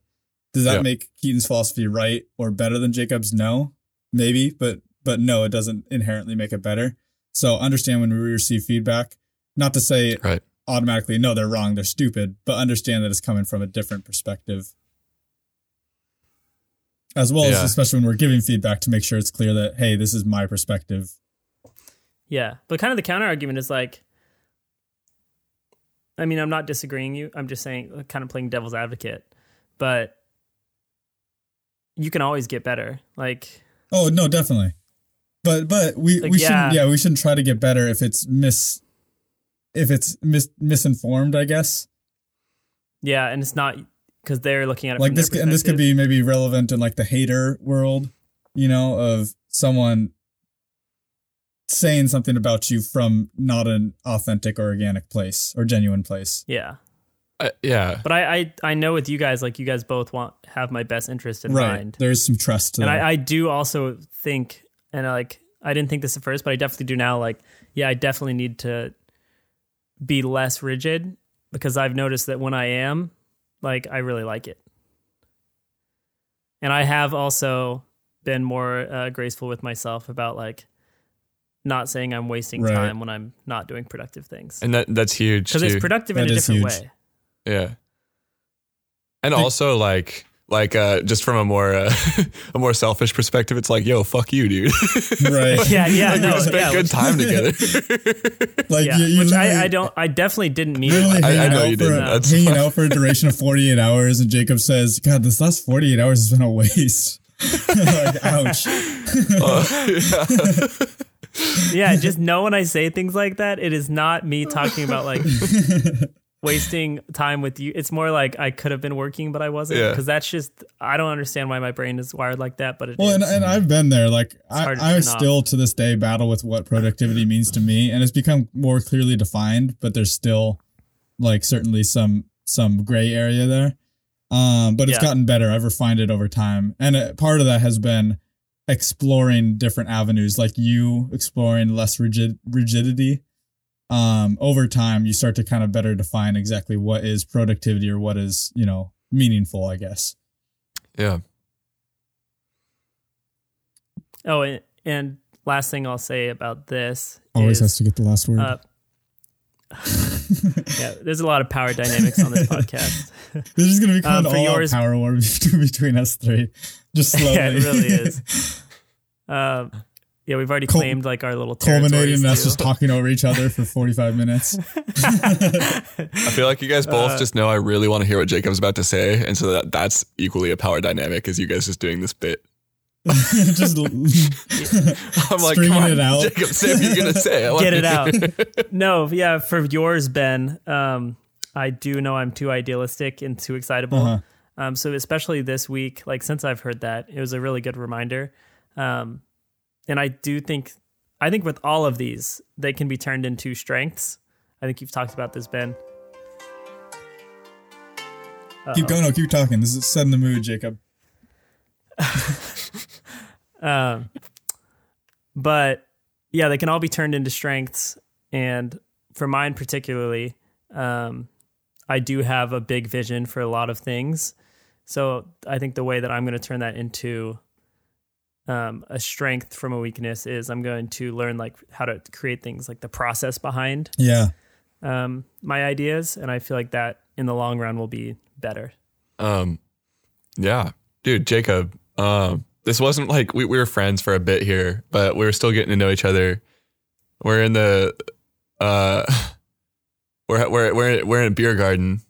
Does that Yeah. make Keaton's philosophy right or better than Jacob's? No, maybe, but but no, it doesn't inherently make it better. So understand when we receive feedback, not to say right. automatically no, they're wrong, they're stupid, but understand that it's coming from a different perspective. As well as especially when we're giving feedback to make sure it's clear that hey, this is my perspective. Yeah. But kind of the counter argument is like, I mean, I'm not disagreeing you. I'm just saying, uh, kind of playing devil's advocate, but you can always get better. Like, Oh no, definitely. But but we Like, we yeah. shouldn't yeah we shouldn't try to get better if it's mis if it's mis misinformed I guess yeah. And it's not because they're looking at it like from this and this could be maybe relevant in like the hater world you know of someone saying something about you from not an authentic or organic place or genuine place Yeah. Uh, yeah, But I, I, I know with you guys, like, you guys both want, have my best interest in right mind. there's some trust to and that I, I do also think, and I like, I didn't think this at first, but I definitely do now. Like, yeah, I definitely need to be less rigid because I've noticed that when I am, like, I really like it. And I have also been more uh, graceful with myself about like not saying I'm wasting Right. time when I'm not doing productive things and that that's huge because it's productive in a different huge. way. Yeah. And Think- also like like uh, just from a more uh, <laughs> a more selfish perspective, it's like, yo, fuck you, dude. <laughs> right. Yeah, yeah, like, no, we spent yeah, good which, time together. <laughs> Like yeah, you, you which I, I don't, I definitely didn't mean it. I- I know you didn't. That's hanging fine. out for a duration of 48 hours and Jacob says, God, this last 48 hours has been a waste. like, ouch. yeah, just know when I say things like that, it is not me talking about like wasting time with you. It's more like I could have been working, but I wasn't. Yeah. Because that's just I don't understand why my brain is wired like that. But it Well, and, is. and I've been there. Like, I, I turn still to this day battle with what productivity means to me, and it's become more clearly defined. But there's still, like, certainly some some gray area there. Um, but it's Yeah. gotten better. I've refined it over time, and uh part of that has been exploring different avenues, like you exploring less rigid rigidity. Um, over time, you start to kind of better define exactly what is productivity or what is you know meaningful. I guess. yeah. oh, and, and last thing I'll say about this Always is, has to get the last word. uh, <laughs> yeah, there's a lot of power dynamics on this <laughs> podcast. This is gonna become Um, an all yours, power war <laughs> between us three. Just slowly. yeah, it really is. Um, yeah, we've already Cul- claimed like our little Culminating in us too. just talking over each other for 45 minutes. <laughs> I feel like you guys both Uh, just know I really want to hear what Jacob's about to say, and so that that's equally a power dynamic as you guys just doing this bit. <laughs> just <laughs> I'm like, Stringing come on, it out. Jacob, say what you're gonna say. I wanna get it out. no, yeah, for yours, Ben, um, I do know I'm too idealistic and too excitable. Uh-huh. Um, so especially this week, like since I've heard that, it was a really good reminder. Um, and I do think, I think with all of these, they can be turned into strengths. I think you've talked about this, Ben. keep going. No, keep talking. This is setting the mood, Jacob. <laughs> Um, but yeah, they can all be turned into strengths. And for mine particularly, um, I do have a big vision for a lot of things. So I think the way that I'm going to turn that into um, a strength from a weakness is I'm going to learn like how to create things like the process behind Yeah. um, my ideas, and I feel like that in the long run will be better. Um, yeah, dude, Jacob. Um, this wasn't like we, we were friends for a bit here, but we were still getting to know each other. We're in the, uh, <laughs> we're we're we're we're in a beer garden.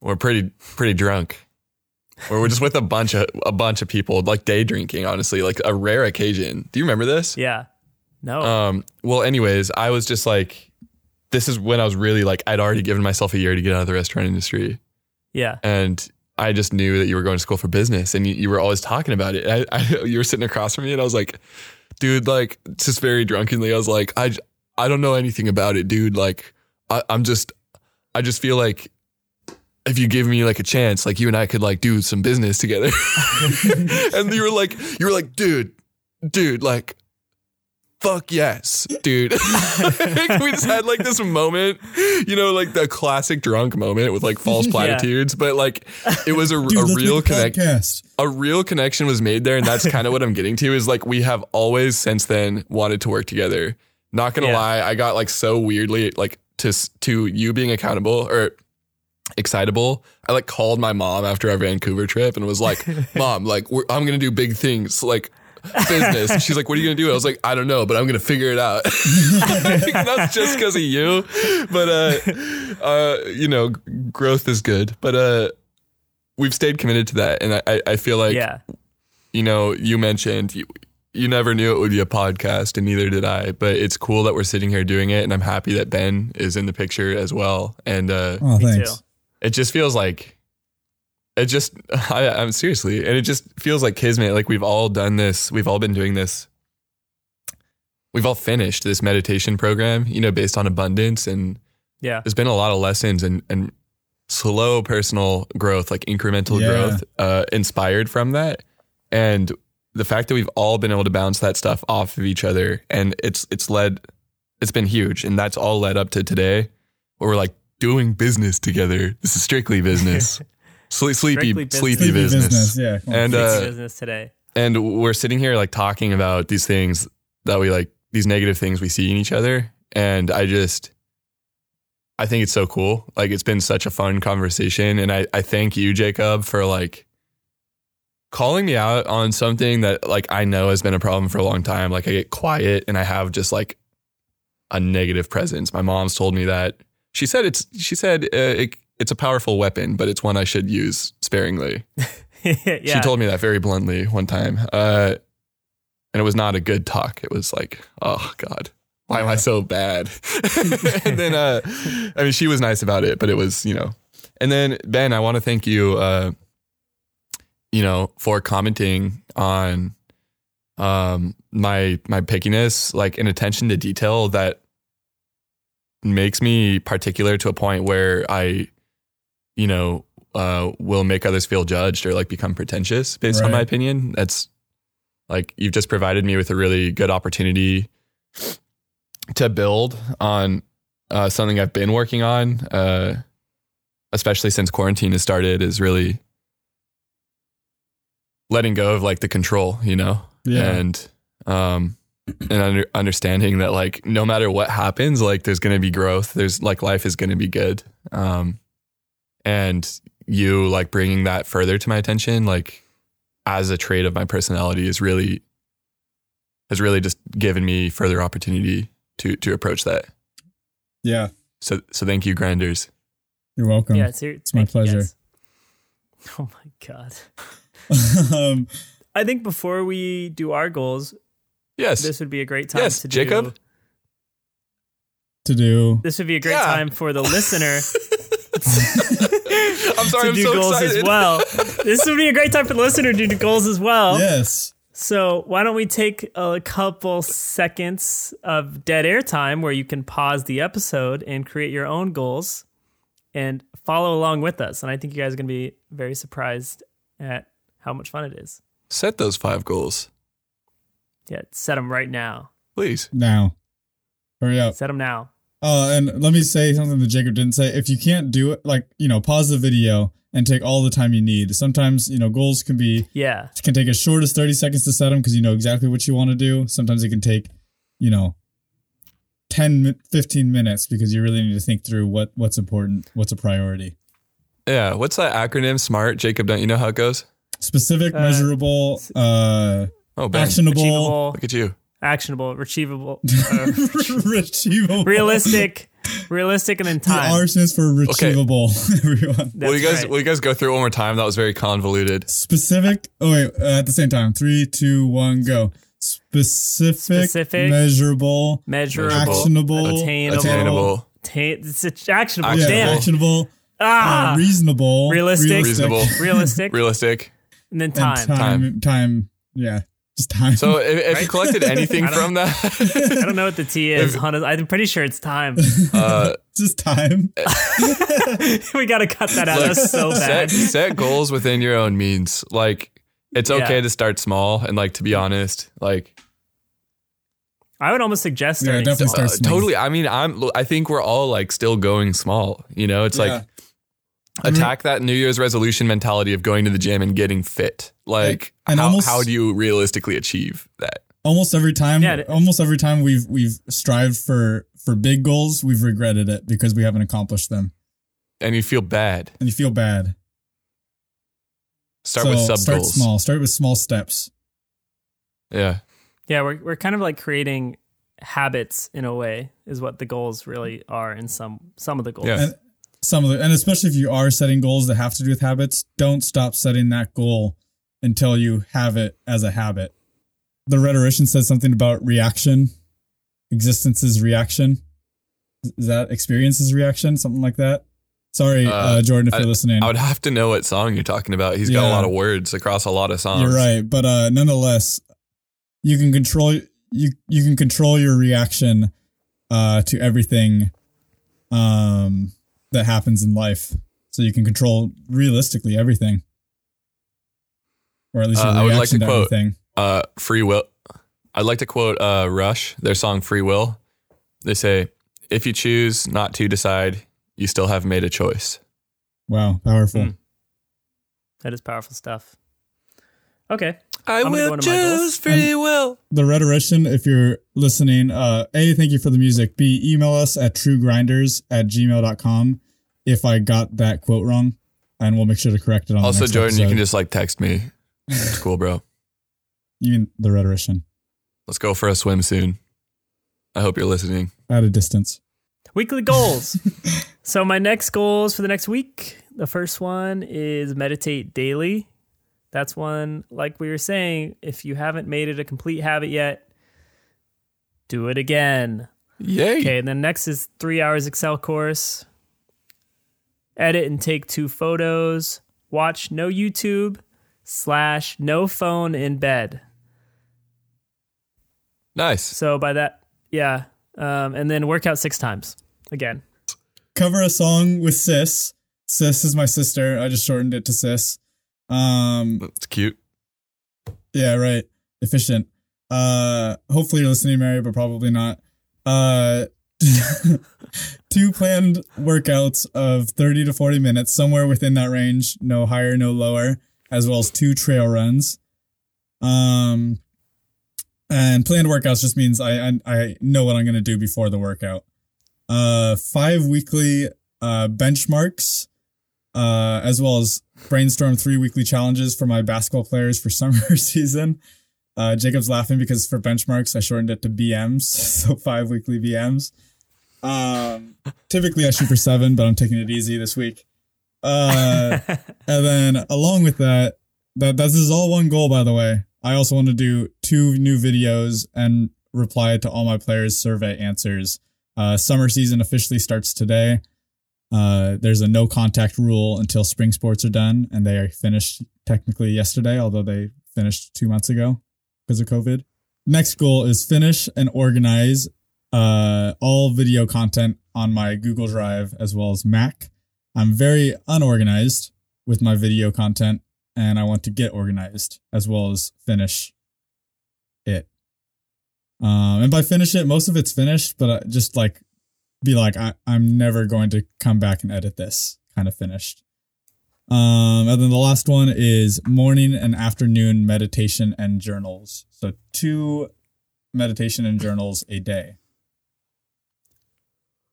We're pretty pretty drunk. Or we're just with a bunch of a bunch of people, like day drinking. Honestly, like a rare occasion. Do you remember this? Yeah. No. Um, well, anyways, I was just like, this is when I was really like, I'd already given myself a year to get out of the restaurant industry. yeah. And I just knew that you were going to school for business and you, you were always talking about it. I, I, <laughs> you were sitting across from me and I was like, dude, like, just very drunkenly, I was like, I I don't know anything about it, dude. Like, I, I'm just, I just feel like if you give me like a chance, like you and I could like do some business together. <laughs> and you were like, you were like, dude, dude, like, fuck yes, dude. <laughs> we just had like this moment, you know, like the classic drunk moment with like false <laughs> Yeah. platitudes, but like it was a, Dude, a real make a connect, a real connection was made there, and that's kind of what I'm getting to. Is like we have always since then wanted to work together. Not gonna Yeah. lie, I got like so weirdly like to to you being accountable or excitable. I like called my mom after our Vancouver trip and was like, <laughs> "Mom, like we're, I'm gonna do big things, like." business. And She's like, "What are you gonna do?" I was like, "I don't know, but I'm gonna figure it out." <laughs> That's just because of you, but uh, uh, you know, growth is good. But uh, we've stayed committed to that, and I, I- I feel like yeah. you know, you mentioned you, you never knew it would be a podcast, and neither did I. But it's cool that we're sitting here doing it, and I'm happy that Ben is in the picture as well. And uh, Oh, Me thanks. Too. it just feels like it just <laughs> I, I'm seriously, and it just feels like kismet. Like we've all done this, we've all been doing this. We've all finished this meditation program, you know, based on abundance, and Yeah. there's been a lot of lessons and and slow personal growth, like incremental Yeah. growth, uh, inspired from that. And the fact that we've all been able to bounce that stuff off of each other, and it's it's led, it's been huge, and that's all led up to today, where we're like doing business together. This is strictly business, <laughs> Sle- sleepy, Strictly business. sleepy Sleepy business. business. Yeah. And uh, business today. and we're sitting here like talking about these things that we like these negative things we see in each other and i just i think it's so cool like it's been such a fun conversation and i i thank you jacob for like calling me out on something that like I know has been a problem for a long time. Like I get quiet and I have just like a negative presence. My mom's told me that. She said it's she said uh, it, it's a powerful weapon, but it's one I should use sparingly. <laughs> yeah. She told me that very bluntly one time. Uh, and it was not a good talk. It was like, oh God, why am I so bad? <laughs> and then, uh, I mean, she was nice about it, but it was, you know. And then Ben, I want to thank you, uh, you know, for commenting on um my my pickiness, like an attention to detail that makes me particular to a point where I, you know, uh, will make others feel judged or like become pretentious based on my opinion. That's like you've just provided me with a really good opportunity to build on uh, something I've been working on, uh, especially since quarantine has started. Is really letting go of like the control, you know, Yeah. and um, and under, understanding that like no matter what happens, like there's going to be growth. There's like life is going to be good. Um, and you like bringing that further to my attention, like as a trait of my personality, is really has really just given me further opportunity to to approach that. Yeah. So so thank you, Grinders. You're welcome. Yeah, it's, here- It's my you, pleasure. guys. <laughs> Oh my god. <laughs> um, I think before we do our goals, Yes. this would be a great time Yes, to Jacob? do. to do. This would be a great Yeah. time for the listener <laughs> I'm sorry, to I'm do so goals excited. as well. this would be a great time for the listener to do goals as well. Yes. So why don't we take a couple seconds of dead air time where you can pause the episode and create your own goals and follow along with us. And I think you guys are going to be very surprised at how much fun it is. Set those five goals, Yeah, set them right now. please. Now. Hurry up. Set them now. Oh, and let me say something that Jacob didn't say. If you can't do it, like, you know, pause the video and take all the time you need. Sometimes, you know, goals can be, Yeah. can take as short as 30 seconds to set them because you know exactly what you want to do. Sometimes it can take, you know, 10, 15 minutes because you really need to think through what what's important, what's a priority. Yeah. What's that acronym? Smart. Jacob, don't you know how it goes? Specific, Uh, measurable, uh, Oh, Ben. actionable, Achievable, Look at you. actionable, achievable, <laughs> uh, achievable. realistic, realistic, and then The time. R stands for achievable, <laughs> everyone. That's will you guys right. will you guys go through it one more time? That was very convoluted. Specific. Oh wait, uh, at the same time. Three, two, one, go. Specific, Specific, measurable, measurable, actionable, attainable, Attainable. Ta- it's actionable. Actionable. yeah, Damn. actionable, Ah, uh, reasonable, Realistic. Reasonable. realistic, Realistic. and then and time. time, time, Yeah, just time. So if, if you collected <laughs> anything from don't- I don't know what the T is. Hon- I'm pretty sure it's time. uh, <laughs> just time. <laughs> we got to cut that out. look, That's so set, bad. set goals within your own means. Like it's okay Yeah. to start small and like to be honest, like I would almost suggest Yeah, definitely start Uh, totally. I mean, I'm. I think we're all like still going small. You know, it's Yeah. like Mm-hmm. attack that New Year's resolution mentality of going to the gym and getting fit. Like, And how, almost- how do you realistically achieve that? Almost every time, Yeah, almost every time we've we've strived for for big goals, we've regretted it because we haven't accomplished them, And you feel bad. and you feel bad. Start so with sub start goals. small. Start with small steps. Yeah. Yeah, we're we're kind of like creating habits in a way is what the goals really are in some some of the goals. Yeah. And some of the, and especially if you are setting goals that have to do with habits, don't stop setting that goal until you have it as a habit. The rhetorician says something about reaction. Existence is reaction. Is that experience is reaction? Something like that. Sorry, uh, Uh, Jordan, if I- you're listening. I would have to know what song you're talking about. He's got a lot of words across a lot of songs. You're right, but uh, nonetheless, you can control you you can control your reaction uh, to everything um, that happens in life. So you can control realistically everything, or at least your Uh, I would like reaction to to, quote- everything. Uh, free will. I'd like to quote uh, Rush, their song "Free Will." They say, "If you choose not to decide, you still have made a choice." Wow, powerful. Hmm. That is powerful stuff. Okay. I I'm gonna go will into my goals. choose free will. The rhetorician, if you're listening, uh, A, thank you for the music. B, email us at truegrinders at gmail.com if I got that quote wrong, and we'll make sure to correct it on the Also, next Jordan, you can just like text me. It's <laughs> cool, bro. You mean the rhetorician Let's go for a swim soon. I hope you're listening. at a distance. Weekly goals. <laughs> so my next goals for the next week. The first one is meditate daily. That's one, like we were saying, if you haven't made it a complete habit yet, do it again. Yay. Okay, and then next is three hours Excel course. Edit and take two photos. Watch no YouTube slash no phone in bed. Nice. So by that, yeah. Um, and then work out six times again. Cover a song with Sis. Sis is my sister. I just shortened it to Sis. Um, That's cute. Yeah, right. Efficient. Uh hopefully you're listening, Mary, but probably not. Uh <laughs> two planned workouts of 30 to 40 minutes, somewhere within that range, no higher, no lower, as well as two trail runs. Um and planned workouts just means I I, I know what I'm gonna do before the workout. Uh five weekly uh benchmarks, uh, as well as brainstorm three weekly challenges for my basketball players for <laughs> summer season. Uh, Jacob's laughing because for benchmarks, I shortened it to BMs, <laughs> so five weekly BMs. Um, typically I shoot for seven, but I'm taking it easy this week. Uh, <laughs> and then along with that, that this is all one goal, by the way. I also want to do two new videos and reply to all my players' survey answers. Uh, summer season officially starts today. Uh, there's a no contact rule until spring sports are done, and they are finished technically yesterday, although they finished two months ago because of COVID. Next goal is finish and organize uh, all video content on my Google Drive as well as Mac. I'm very unorganized with my video content, and I want to get organized as well as finish it. Um, and by finish it, most of it's finished, but I just like be like, I, I'm never going to come back and edit this kind of finished. Um, and then the last one is morning and afternoon meditation and journals. So two meditation and journals a day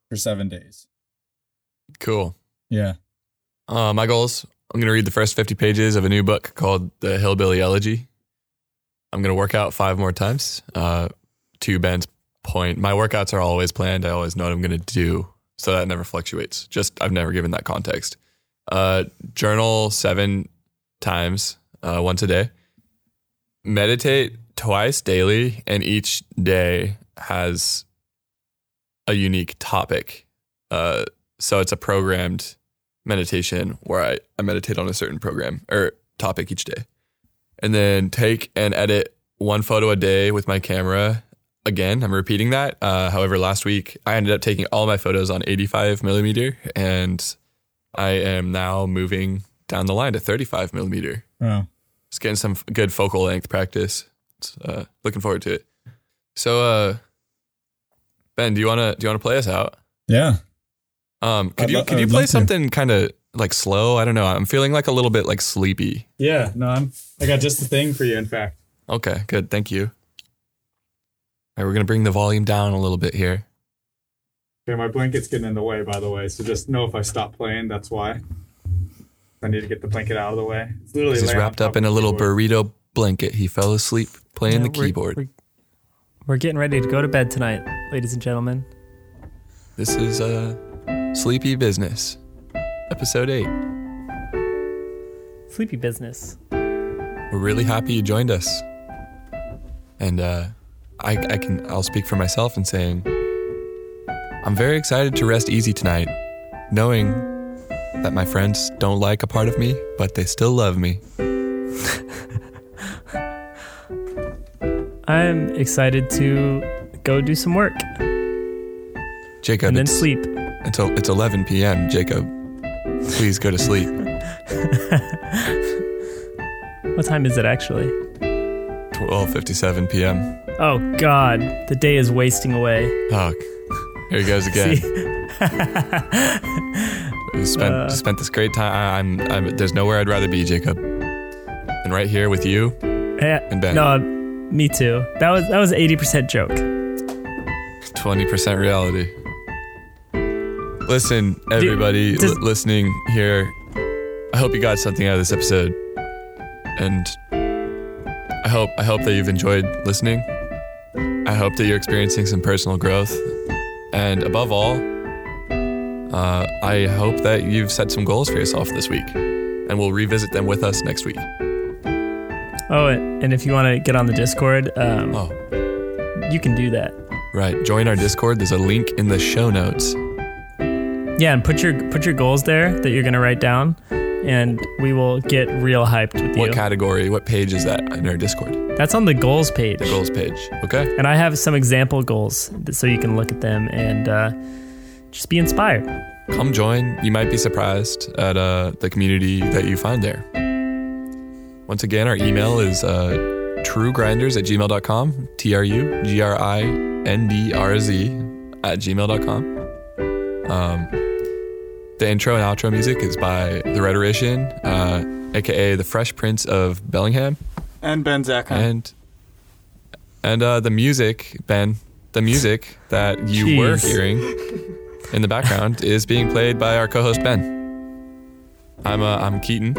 for seven days. Cool. Yeah. Uh, my goals I'm going to read the first 50 pages of a new book called The Hillbilly Elegy. I'm going to work out five more times. Uh, to Ben's point, my workouts are always planned. I always know what I'm going to do. So that never fluctuates. Just, I've never given that context. Uh, journal seven times, uh, once a day. Meditate twice daily, and each day has a unique topic. Uh, so it's a programmed meditation where I, I meditate on a certain program or topic each day. And then take and edit one photo a day with my camera. Again, I'm repeating that. Uh, however, last week I ended up taking all my photos on 85 millimeter, and I am now moving down the line to 35 millimeter. Wow. Just getting some good focal length practice. It's, uh, looking forward to it. So, uh, Ben, do you wanna do you wanna play us out? Yeah. Um, could I'd you lo- could you play something kind of like slow? I don't know. I'm feeling like a little bit like sleepy. Yeah. No, I'm, I got just the thing for you, in fact. Okay, good. Thank you. All right, we're gonna bring the volume down a little bit here. Okay, my blanket's getting in the way, by the way. So just know if I stop playing, that's why. I need to get the blanket out of the way. It's literally He's wrapped up in a little keyboard. burrito blanket. He fell asleep playing Yeah, the we're- keyboard. We're, we're getting ready to go to bed tonight, ladies and gentlemen. This is uh, Sleepy Business, episode eight. Sleepy business. We're really happy you joined us, and uh, I, I can I'll speak for myself in saying I'm very excited to rest easy tonight, knowing that my friends don't like a part of me, but they still love me. <laughs> I'm excited to go do some work Jacob, and then it's, sleep. It's, el- it's 11 p.m. Jacob, please go to sleep. <laughs> <laughs> What time is it actually? 12:57 p.m. Oh God, the day is wasting away. Oh, here he goes again. <laughs> Spent Uh. spent this great time. I, I'm, I'm there's nowhere I'd rather be, Jacob, than right here with you Yeah, and Ben. no, me too. That was that was eighty percent joke. 20% reality. Listen, everybody does- li- listening here, I hope you got something out of this episode. And I hope I hope that you've enjoyed listening. I hope that you're experiencing some personal growth, and above all, uh, I hope that you've set some goals for yourself this week, and we'll revisit them with us next week. Oh, and if you want to get on the Discord, um, Oh, you can do that. right. Join our Discord. There's a link in the show notes. Yeah, and put your put your goals there that you're gonna write down, and we will get real hyped with What you. What category? What page is that in our Discord? That's on the goals page. The goals page. Okay. And I have some example goals so you can look at them and uh, just be inspired. Come join. You might be surprised at uh, the community that you find there. Once again, our email is uh, truegrinders at gmail.com. T R U G R I N D R Z at gmail.com. Um, the intro and outro music is by The Rhetorician, uh, aka The Fresh Prince of Bellingham. And Ben Zackheim. And and uh, the music, Ben, the music that you were hearing in the background is being played by our co-host Ben. I'm uh, I'm Keaton.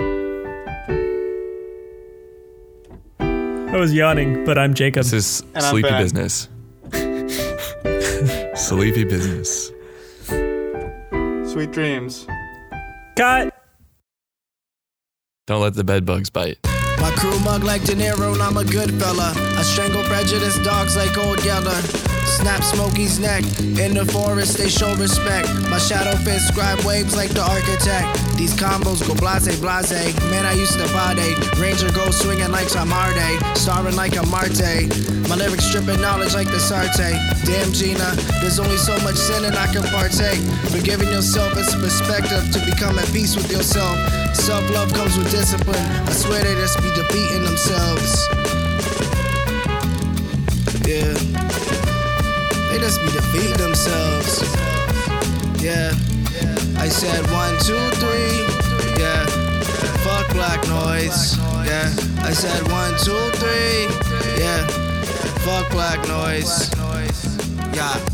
I was yawning, but I'm Jacob. This is And I'm sleepy business. <laughs> sleepy business. Sweet dreams. Cut. Don't let the bed bugs bite. My crew mug like De Niro, and I'm a good fella. I strangle prejudice dogs like Old Yeller. Snap Smokey's neck. In the forest, they show respect. My shadow fist scribe waves like the architect. These combos go blase blase. Man, I used to body. Ranger go swinging like Samarde. Eh? Starring like a Marte. My lyrics stripping knowledge like the Sarte. Damn Gina, there's only so much sin and I can partake. Forgiving yourself is a perspective to become at peace with yourself. Self love comes with discipline. I swear they just be defeating themselves. Yeah. They just be defeating themselves. Yeah. I said one, two, three. Yeah. Fuck black noise. Yeah. I said one, two, three. Yeah. Fuck black noise. Yeah.